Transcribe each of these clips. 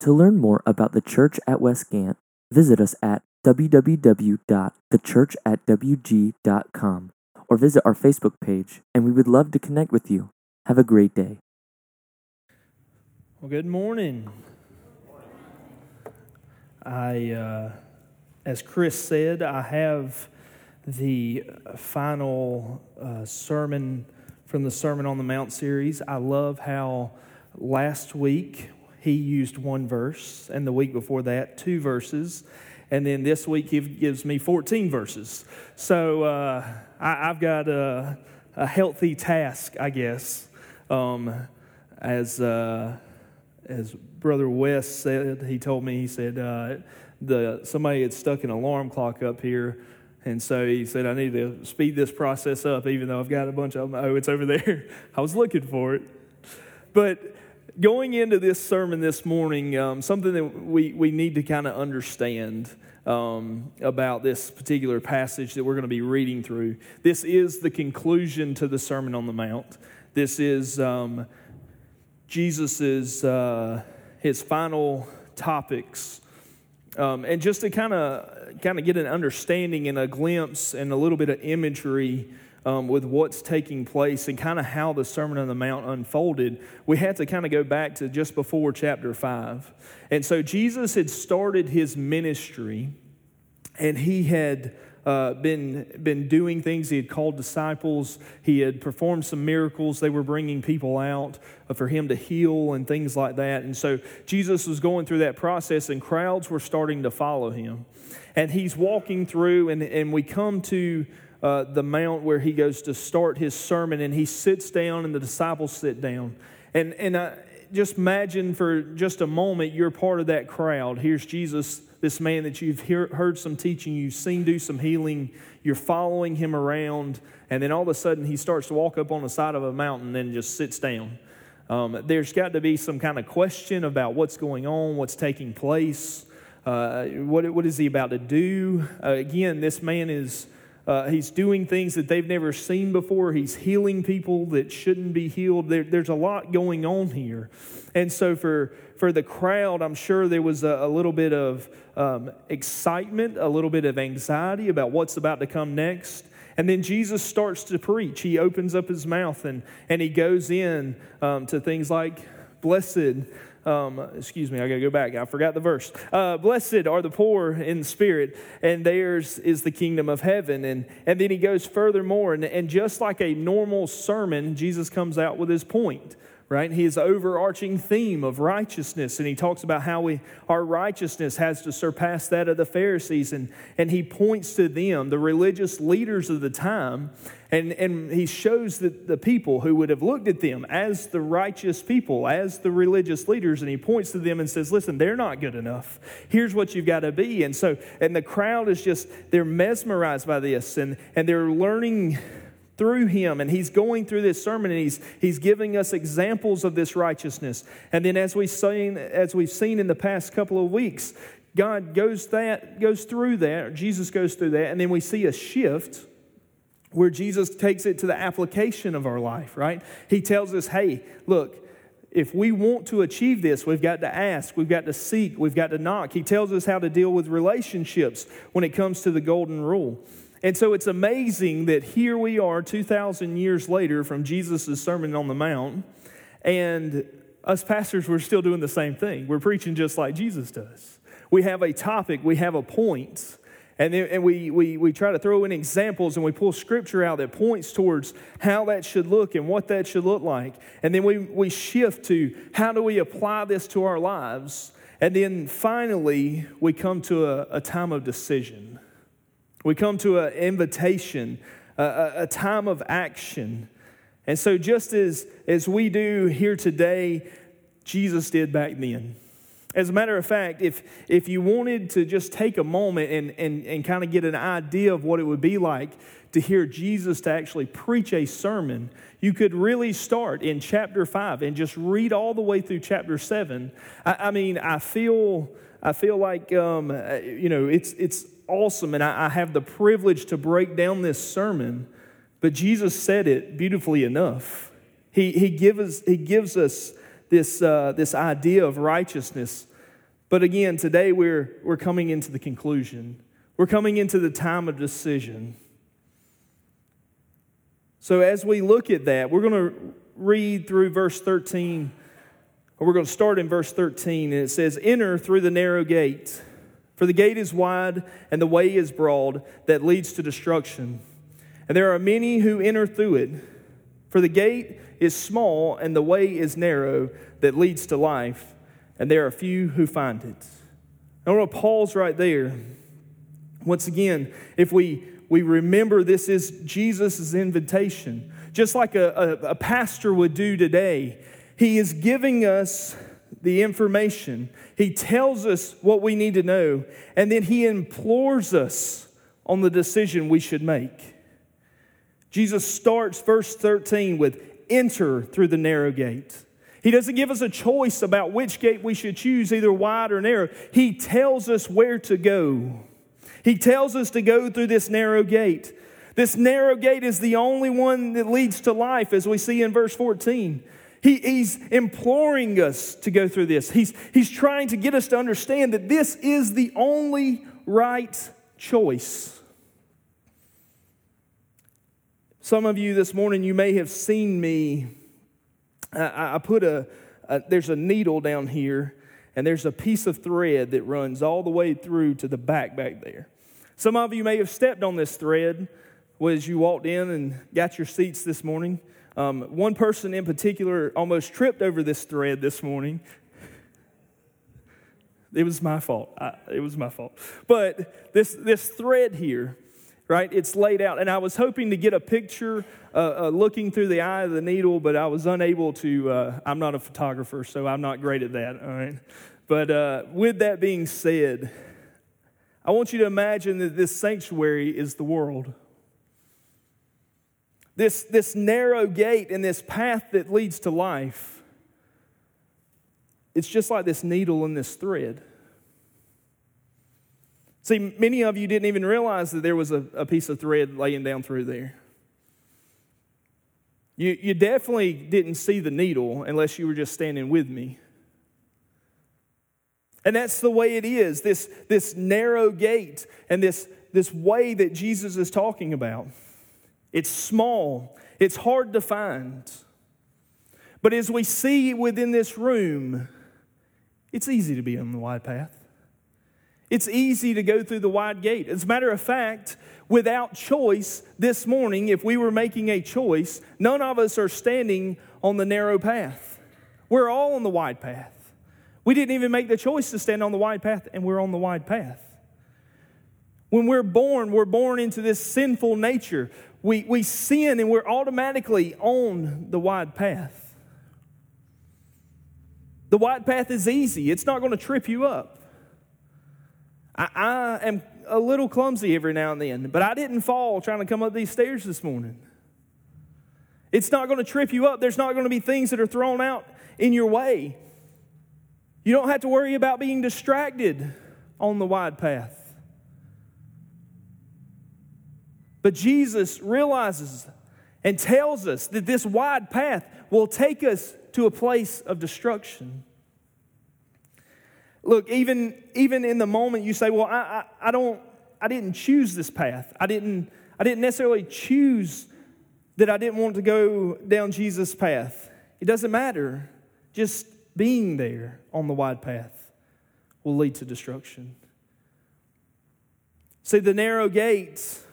To learn more about the church at West Gant, visit us at www.thechurchatwg.com or visit our Facebook page, and we would love to connect with you. Have a great day. Well, good morning. I, uh, as Chris said, I have the final uh, sermon from the Sermon on the Mount series. I love how last week he used one verse, and the week before that, two verses. And then this week he gives me 14 verses. So uh, I, have got a, a, healthy task, I guess. Um, as, uh, as Brother West said, he told me, he said, uh, the, somebody had stuck an alarm clock up here and so he said, I need to speed this process up, even though I've got a bunch of them. Oh, it's over there. I was looking for it. But going into this sermon this morning, um, something that we, we need to kind of understand um, about this particular passage that we're going to be reading through. This is the conclusion to the Sermon on the Mount. This is um, Jesus's uh, his final topics um, and just to kind of kind of get an understanding and a glimpse and a little bit of imagery um, with what's taking place and kind of how the Sermon on the Mount unfolded, we had to kind of go back to just before chapter 5. And so Jesus had started his ministry and he had uh, been, been doing things. He had called disciples, he had performed some miracles. They were bringing people out uh, for him to heal and things like that. And so Jesus was going through that process, and crowds were starting to follow him. And he's walking through, and, and we come to uh, the mount where he goes to start his sermon, and he sits down, and the disciples sit down. And, and I, just imagine for just a moment you're part of that crowd. Here's Jesus this man that you've hear, heard some teaching, you've seen do some healing, you're following him around, and then all of a sudden he starts to walk up on the side of a mountain and just sits down. Um, there's got to be some kind of question about what's going on, what's taking place, uh, what, what is he about to do. Uh, again, this man is. Uh, he's doing things that they've never seen before. He's healing people that shouldn't be healed. There, there's a lot going on here. And so, for, for the crowd, I'm sure there was a, a little bit of um, excitement, a little bit of anxiety about what's about to come next. And then Jesus starts to preach. He opens up his mouth and, and he goes in um, to things like, Blessed, um, excuse me, I got to go back. I forgot the verse. Uh, Blessed are the poor in spirit, and theirs is the kingdom of heaven. And, and then he goes furthermore, and, and just like a normal sermon, Jesus comes out with his point right? His overarching theme of righteousness. And he talks about how we, our righteousness has to surpass that of the Pharisees. And, and he points to them, the religious leaders of the time, and, and he shows that the people who would have looked at them as the righteous people, as the religious leaders, and he points to them and says, Listen, they're not good enough. Here's what you've got to be. And so, and the crowd is just, they're mesmerized by this, and, and they're learning through him and he's going through this sermon and he's, he's giving us examples of this righteousness and then as we've seen as we've seen in the past couple of weeks god goes that goes through that jesus goes through that and then we see a shift where jesus takes it to the application of our life right he tells us hey look if we want to achieve this, we've got to ask, we've got to seek, we've got to knock. He tells us how to deal with relationships when it comes to the golden rule. And so it's amazing that here we are 2,000 years later from Jesus' Sermon on the Mount, and us pastors, we're still doing the same thing. We're preaching just like Jesus does. We have a topic, we have a point, and, then, and we, we, we try to throw in examples and we pull scripture out that points towards how that should look and what that should look like. And then we, we shift to how do we apply this to our lives. And then finally, we come to a, a time of decision. We come to an invitation, a, a, time of action. And so, just as, as we do here today, Jesus did back then. As a matter of fact, if, if you wanted to just take a moment and, and, and kind of get an idea of what it would be like to hear Jesus to actually preach a sermon, you could really start in chapter 5 and just read all the way through chapter 7. I, I mean, I feel, I feel like, um, you know, it's, it's awesome, and I, I have the privilege to break down this sermon, but Jesus said it beautifully enough. He, he, give us, he gives us this, uh, this idea of righteousness But again, today we're, we're coming into the conclusion. We're coming into the time of decision. So, as we look at that, we're going to read through verse 13, or we're going to start in verse 13, and it says, Enter through the narrow gate, for the gate is wide and the way is broad that leads to destruction. And there are many who enter through it. For the gate is small and the way is narrow that leads to life, and there are few who find it. I want to pause right there. Once again, if we we remember this is Jesus' invitation, just like a, a, a pastor would do today. He is giving us the information, He tells us what we need to know, and then He implores us on the decision we should make. Jesus starts verse 13 with enter through the narrow gate. He doesn't give us a choice about which gate we should choose, either wide or narrow. He tells us where to go. He tells us to go through this narrow gate. This narrow gate is the only one that leads to life, as we see in verse 14. He, he's imploring us to go through this. He's, he's trying to get us to understand that this is the only right choice. Some of you this morning, you may have seen me. I, I put a, a, there's a needle down here, and there's a piece of thread that runs all the way through to the back back there. Some of you may have stepped on this thread as you walked in and got your seats this morning. Um, one person in particular almost tripped over this thread this morning. It was my fault. I, it was my fault. But this, this thread here, right, it's laid out. And I was hoping to get a picture uh, uh, looking through the eye of the needle, but I was unable to. Uh, I'm not a photographer, so I'm not great at that, all right? But uh, with that being said, I want you to imagine that this sanctuary is the world. This, this narrow gate and this path that leads to life, it's just like this needle and this thread. See, many of you didn't even realize that there was a, a piece of thread laying down through there. You, you definitely didn't see the needle unless you were just standing with me. And that's the way it is this, this narrow gate and this, this way that Jesus is talking about. It's small, it's hard to find. But as we see within this room, it's easy to be on the wide path. It's easy to go through the wide gate. As a matter of fact, without choice, this morning, if we were making a choice, none of us are standing on the narrow path. We're all on the wide path. We didn't even make the choice to stand on the wide path, and we're on the wide path. When we're born, we're born into this sinful nature. We, we sin and we're automatically on the wide path. The wide path is easy, it's not going to trip you up. I, I am a little clumsy every now and then, but I didn't fall trying to come up these stairs this morning. It's not going to trip you up. There's not going to be things that are thrown out in your way. You don't have to worry about being distracted on the wide path. But Jesus realizes and tells us that this wide path will take us to a place of destruction. Look, even, even in the moment you say, Well, I, I, I don't, I didn't choose this path. I didn't, I didn't necessarily choose that I didn't want to go down Jesus' path. It doesn't matter. Just being there on the wide path will lead to destruction. See, the narrow gates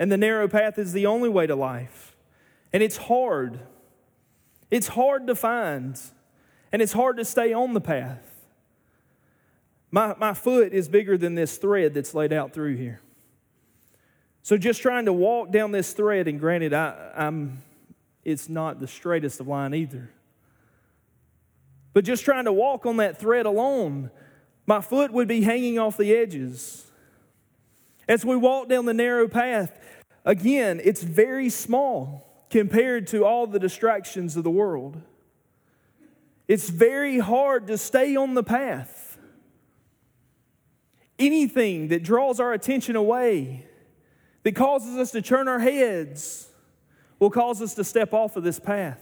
and the narrow path is the only way to life. And it's hard. It's hard to find, and it's hard to stay on the path. My, my foot is bigger than this thread that's laid out through here. So just trying to walk down this thread, and granted, I, I'm, it's not the straightest of line either. But just trying to walk on that thread alone, my foot would be hanging off the edges. As we walk down the narrow path, again, it's very small compared to all the distractions of the world. It's very hard to stay on the path. Anything that draws our attention away, that causes us to turn our heads, will cause us to step off of this path.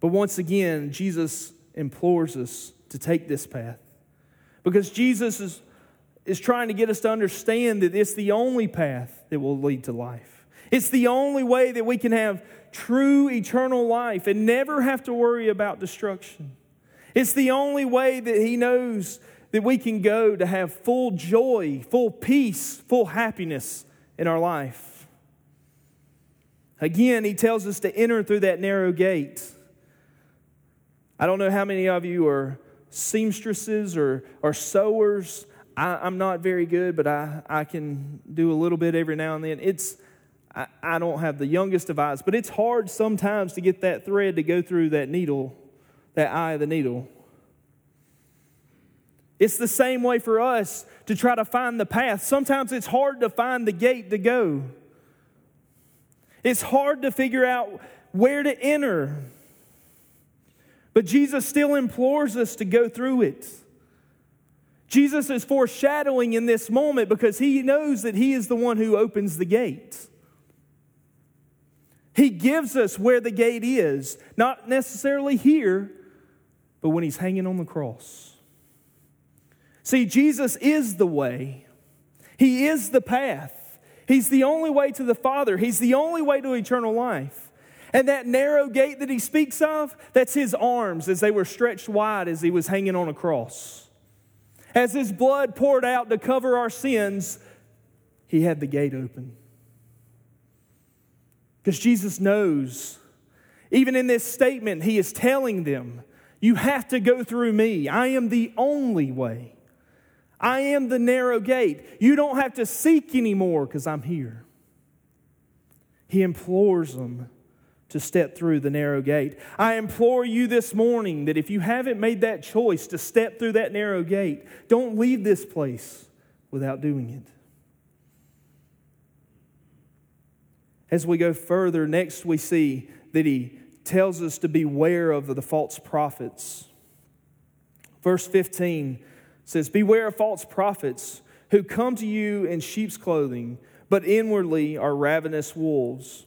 But once again, Jesus implores us to take this path. Because Jesus is, is trying to get us to understand that it's the only path that will lead to life. It's the only way that we can have true eternal life and never have to worry about destruction. It's the only way that He knows that we can go to have full joy, full peace, full happiness in our life. Again, He tells us to enter through that narrow gate. I don't know how many of you are seamstresses or, or sewers. I, am not very good, but I, I can do a little bit every now and then. It's I, I don't have the youngest of eyes, but it's hard sometimes to get that thread to go through that needle, that eye of the needle. It's the same way for us to try to find the path. Sometimes it's hard to find the gate to go. It's hard to figure out where to enter. But Jesus still implores us to go through it. Jesus is foreshadowing in this moment because he knows that he is the one who opens the gate. He gives us where the gate is, not necessarily here, but when he's hanging on the cross. See, Jesus is the way, he is the path. He's the only way to the Father, he's the only way to eternal life. And that narrow gate that he speaks of, that's his arms as they were stretched wide as he was hanging on a cross. As his blood poured out to cover our sins, he had the gate open. Because Jesus knows, even in this statement, he is telling them, You have to go through me. I am the only way. I am the narrow gate. You don't have to seek anymore because I'm here. He implores them to step through the narrow gate. I implore you this morning that if you haven't made that choice to step through that narrow gate, don't leave this place without doing it. As we go further, next we see that he tells us to beware of the false prophets. Verse 15 says, Beware of false prophets who come to you in sheep's clothing, but inwardly are ravenous wolves.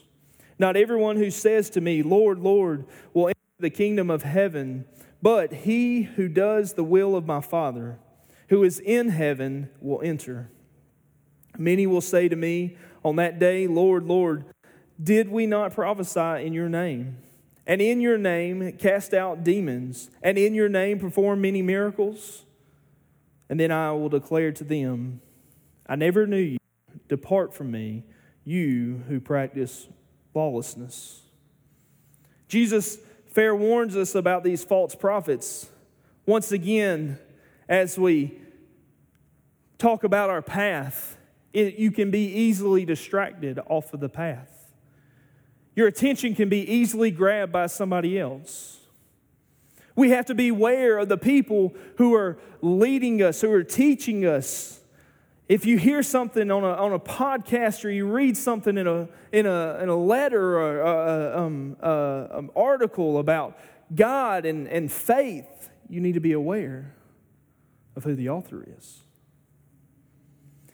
Not everyone who says to me, Lord, Lord, will enter the kingdom of heaven, but he who does the will of my Father, who is in heaven, will enter. Many will say to me on that day, Lord, Lord, did we not prophesy in your name? And in your name cast out demons, and in your name perform many miracles? And then I will declare to them, I never knew you. Depart from me, you who practice lawlessness. Jesus fair warns us about these false prophets. Once again, as we talk about our path, it, you can be easily distracted off of the path. Your attention can be easily grabbed by somebody else. We have to beware of the people who are leading us, who are teaching us. If you hear something on a, on a podcast or you read something in a, in a, in a letter or a, um, an article about God and, and faith, you need to be aware of who the author is.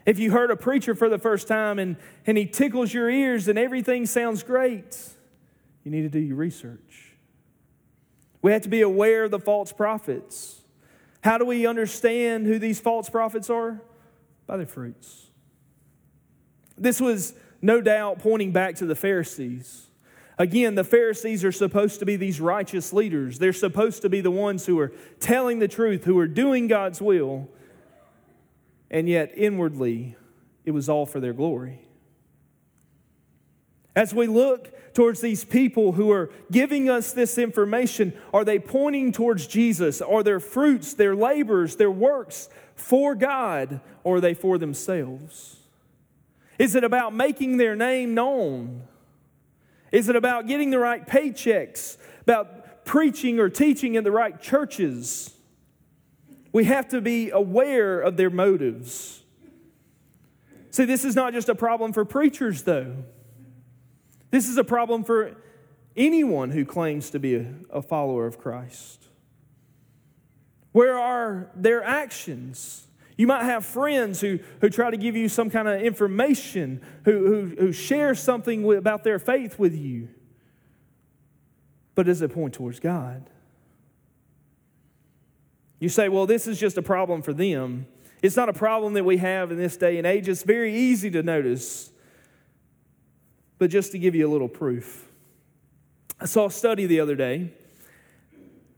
If you heard a preacher for the first time and, and he tickles your ears and everything sounds great, you need to do your research. We have to be aware of the false prophets. How do we understand who these false prophets are? By their fruits. This was no doubt pointing back to the Pharisees. Again, the Pharisees are supposed to be these righteous leaders. They're supposed to be the ones who are telling the truth, who are doing God's will and yet inwardly it was all for their glory. As we look towards these people who are giving us this information, are they pointing towards Jesus? Are their fruits, their labors, their works for God, or are they for themselves? Is it about making their name known? Is it about getting the right paychecks? About preaching or teaching in the right churches? We have to be aware of their motives. See, this is not just a problem for preachers, though. This is a problem for anyone who claims to be a, follower of Christ. Where are their actions? You might have friends who, who try to give you some kind of information, who, who, who share something with, about their faith with you. But does it point towards God? You say, well, this is just a problem for them. It's not a problem that we have in this day and age. It's very easy to notice. But just to give you a little proof, I saw a study the other day.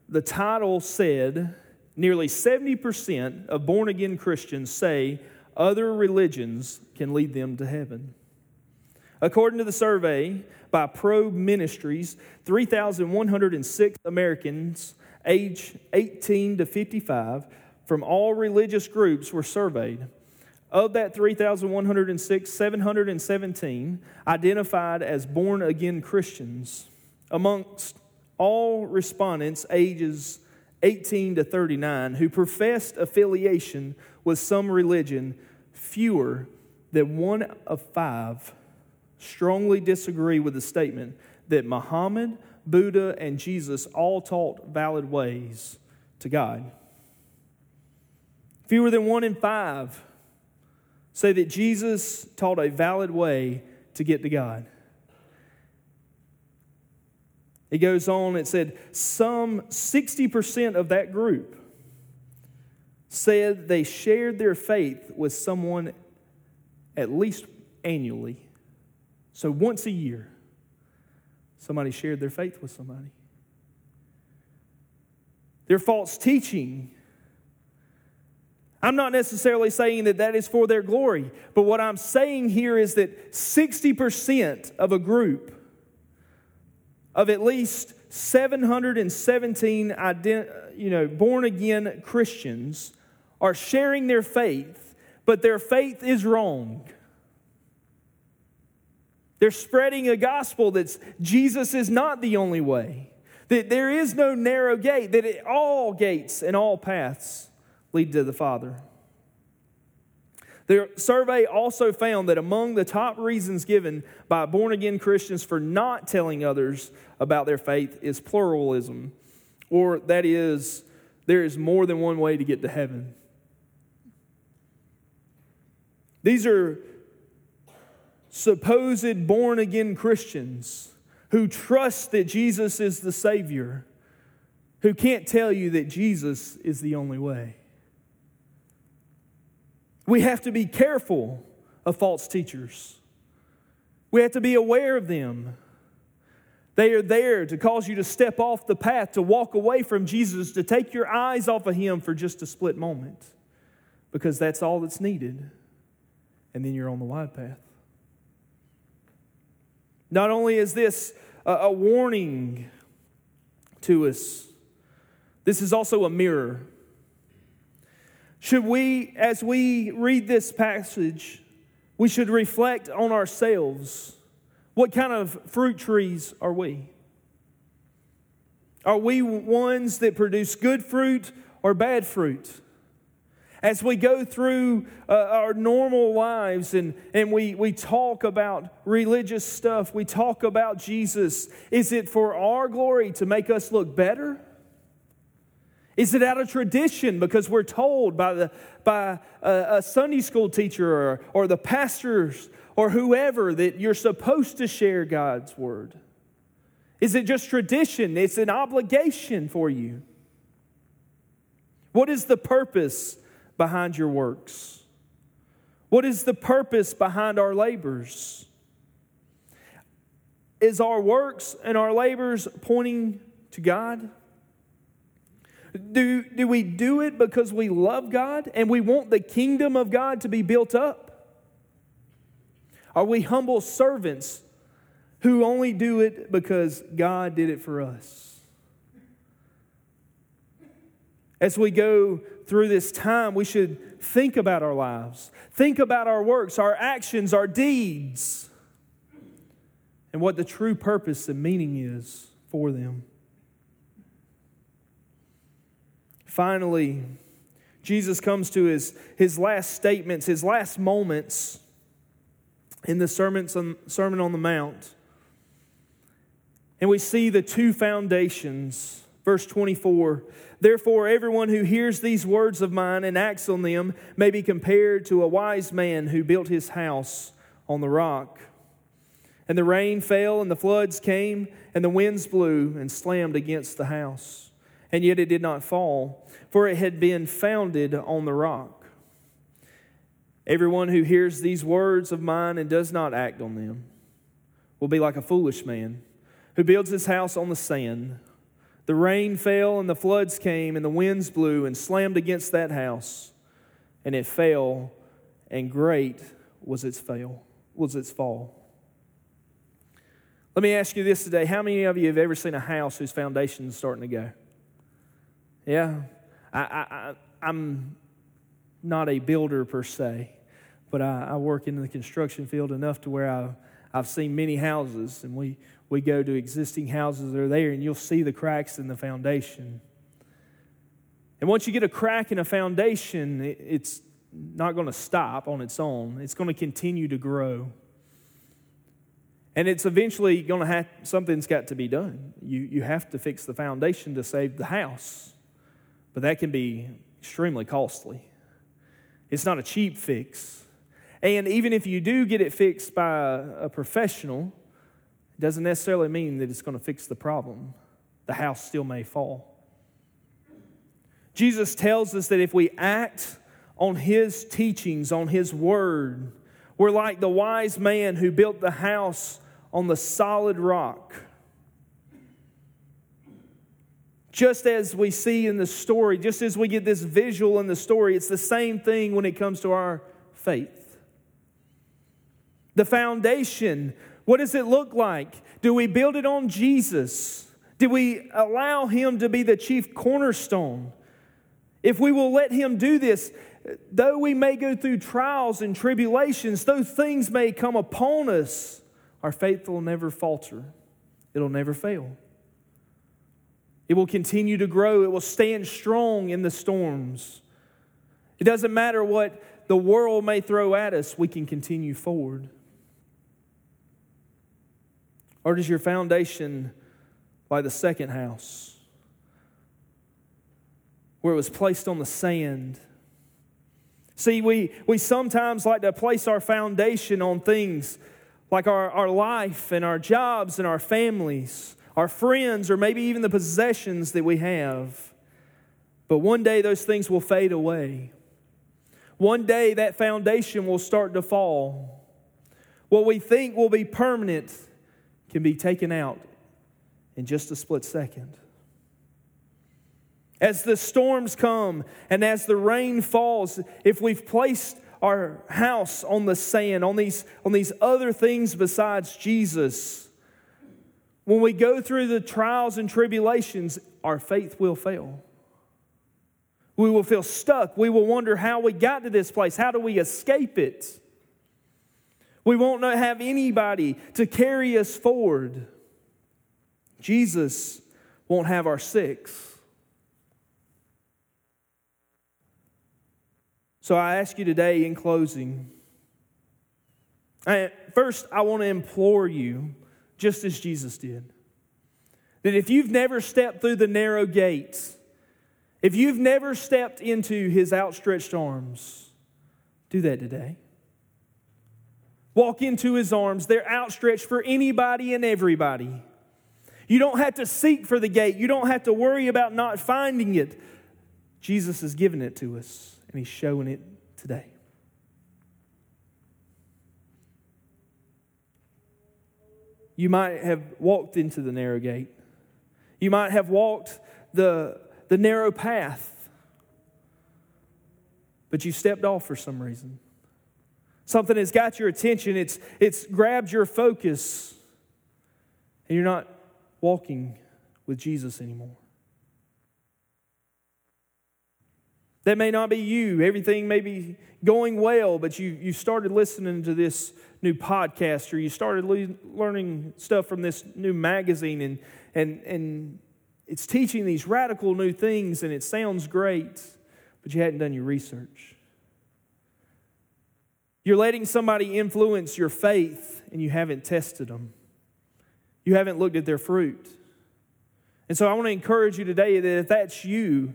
The title said nearly 70% of born again Christians say other religions can lead them to heaven. According to the survey by Probe Ministries, 3,106 Americans age 18 to 55 from all religious groups were surveyed. Of that 3,106, 717 identified as born again Christians. Amongst all respondents ages 18 to 39 who professed affiliation with some religion, fewer than one of five strongly disagree with the statement that Muhammad, Buddha, and Jesus all taught valid ways to God. Fewer than one in five say that Jesus taught a valid way to get to God. It goes on, it said, some 60% of that group said they shared their faith with someone at least annually. So once a year, somebody shared their faith with somebody. Their false teaching. I'm not necessarily saying that that is for their glory, but what I'm saying here is that 60% of a group of at least 717 you know, born again Christians are sharing their faith, but their faith is wrong. They're spreading a gospel that Jesus is not the only way, that there is no narrow gate, that it, all gates and all paths lead to the Father. The survey also found that among the top reasons given by born again Christians for not telling others about their faith is pluralism, or that is, there is more than one way to get to heaven. These are supposed born again Christians who trust that Jesus is the Savior, who can't tell you that Jesus is the only way. We have to be careful of false teachers. We have to be aware of them. They are there to cause you to step off the path, to walk away from Jesus, to take your eyes off of Him for just a split moment, because that's all that's needed. And then you're on the wide path. Not only is this a, a warning to us, this is also a mirror. Should we, as we read this passage, we should reflect on ourselves. What kind of fruit trees are we? Are we ones that produce good fruit or bad fruit? As we go through uh, our normal lives and, and we, we talk about religious stuff, we talk about Jesus, is it for our glory to make us look better? Is it out of tradition because we're told by, the, by a, a Sunday school teacher or, or the pastors or whoever that you're supposed to share God's word? Is it just tradition? It's an obligation for you. What is the purpose behind your works? What is the purpose behind our labors? Is our works and our labors pointing to God? Do, do we do it because we love God and we want the kingdom of God to be built up? Are we humble servants who only do it because God did it for us? As we go through this time, we should think about our lives, think about our works, our actions, our deeds, and what the true purpose and meaning is for them. Finally, Jesus comes to his, his last statements, his last moments in the Sermons on, Sermon on the Mount. And we see the two foundations. Verse 24 Therefore, everyone who hears these words of mine and acts on them may be compared to a wise man who built his house on the rock. And the rain fell, and the floods came, and the winds blew and slammed against the house. And yet it did not fall, for it had been founded on the rock. Everyone who hears these words of mine and does not act on them will be like a foolish man who builds his house on the sand. The rain fell, and the floods came, and the winds blew and slammed against that house, and it fell, and great was its fail, was its fall. Let me ask you this today. How many of you have ever seen a house whose foundation is starting to go? Yeah? I, I, am not a builder per se, but I, I, work in the construction field enough to where I, I've seen many houses, and we, we go to existing houses that are there, and you'll see the cracks in the foundation. And once you get a crack in a foundation, it, it's not going to stop on its own, it's going to continue to grow. And it's eventually going to have, something's got to be done. You, you have to fix the foundation to save the house. But that can be extremely costly. It's not a cheap fix. And even if you do get it fixed by a professional, it doesn't necessarily mean that it's going to fix the problem. The house still may fall. Jesus tells us that if we act on his teachings, on his word, we're like the wise man who built the house on the solid rock. Just as we see in the story, just as we get this visual in the story, it's the same thing when it comes to our faith. The foundation, what does it look like? Do we build it on Jesus? Do we allow Him to be the chief cornerstone? If we will let Him do this, though we may go through trials and tribulations, those things may come upon us, our faith will never falter, it'll never fail. It will continue to grow, it will stand strong in the storms. It doesn't matter what the world may throw at us, we can continue forward. Or does your foundation like the second house, where it was placed on the sand? See, we, we sometimes like to place our foundation on things like our, our life and our jobs and our families, our friends, or maybe even the possessions that we have. But one day those things will fade away. One day that foundation will start to fall. What we think will be permanent can be taken out in just a split second. As the storms come and as the rain falls, if we've placed our house on the sand, on these, on these other things besides Jesus, when we go through the trials and tribulations, our faith will fail. We will feel stuck. We will wonder how we got to this place. How do we escape it? We won't have anybody to carry us forward. Jesus won't have our six. So I ask you today in closing. First, I want to implore you, just as Jesus did, that if you've never stepped through the narrow gates, if you've never stepped into his outstretched arms, do that today. Walk into his arms. They're outstretched for anybody and everybody. You don't have to seek for the gate, you don't have to worry about not finding it. Jesus has given it to us and He's showing it today. You might have walked into the narrow gate. You might have walked the, the narrow path, but you stepped off for some reason. Something has got your attention, it's, it's grabbed your focus, and you're not walking with Jesus anymore. That may not be you. Everything may be going well, but you, you started listening to this new podcast or you started le- learning stuff from this new magazine and, and, and it's teaching these radical new things and it sounds great. but you hadn't done your research. You're letting somebody influence your faith and you haven't tested them. You haven't looked at their fruit. And so I want to encourage you today that if that's you,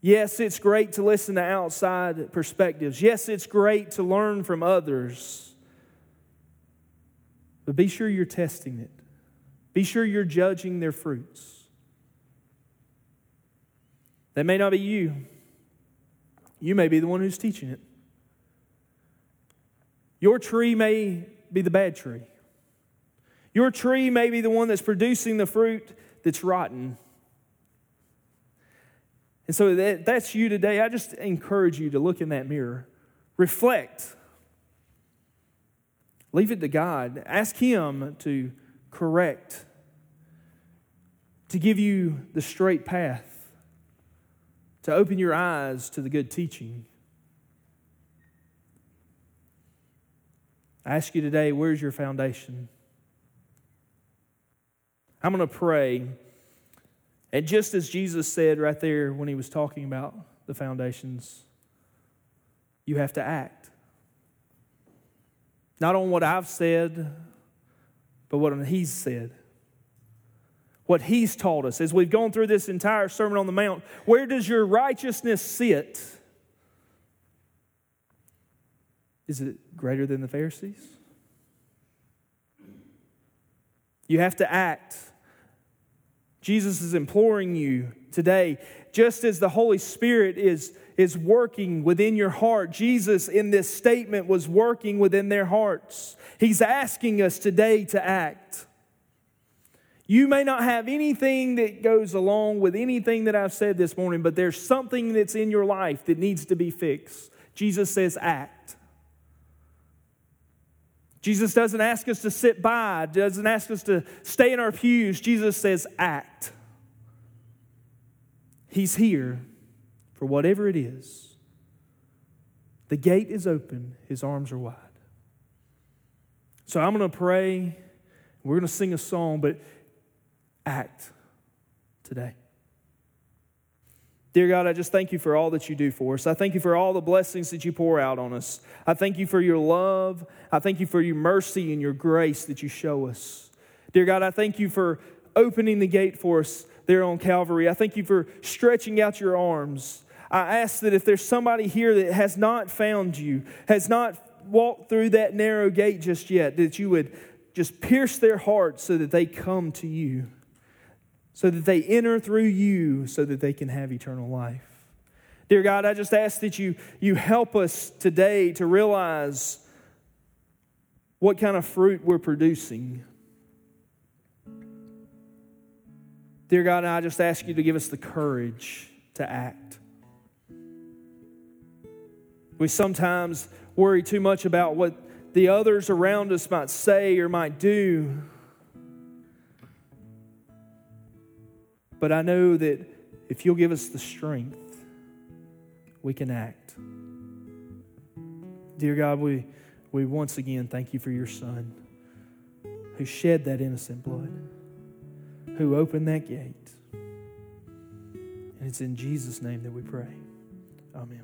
yes, it's great to listen to outside perspectives. Yes, it's great to learn from others. But be sure you're testing it. Be sure you're judging their fruits. That may not be you. You may be the one who's teaching it. Your tree may be the bad tree. Your tree may be the one that's producing the fruit that's rotten. And so that, that's you today. I just encourage you to look in that mirror, reflect, leave it to God, ask Him to correct, to give you the straight path, to open your eyes to the good teaching. I ask you today, where's your foundation? I'm going to pray. And just as Jesus said right there when he was talking about the foundations, you have to act. Not on what I've said, but what he's said. What he's taught us. As we've gone through this entire Sermon on the Mount, where does your righteousness sit? Is it greater than the Pharisees? You have to act. Jesus is imploring you today, just as the Holy Spirit is, is working within your heart, Jesus in this statement was working within their hearts. He's asking us today to act. You may not have anything that goes along with anything that I've said this morning, but there's something that's in your life that needs to be fixed. Jesus says, act. Jesus doesn't ask us to sit by, doesn't ask us to stay in our pews. Jesus says, act. He's here for whatever it is. The gate is open, his arms are wide. So I'm going to pray. We're going to sing a song, but act today. Dear God, I just thank you for all that you do for us. I thank you for all the blessings that you pour out on us. I thank you for your love. I thank you for your mercy and your grace that you show us. Dear God, I thank you for opening the gate for us there on Calvary. I thank you for stretching out your arms. I ask that if there's somebody here that has not found you, has not walked through that narrow gate just yet, that you would just pierce their hearts so that they come to you so that they enter through you so that they can have eternal life. Dear God, I just ask that you, you help us today to realize what kind of fruit we're producing. Dear God, I just ask you to give us the courage to act. We sometimes worry too much about what the others around us might say or might do. But I know that if you'll give us the strength, we can act. Dear God, we, we once again thank you for your Son who shed that innocent blood, who opened that gate. And it's in Jesus' name that we pray. Amen.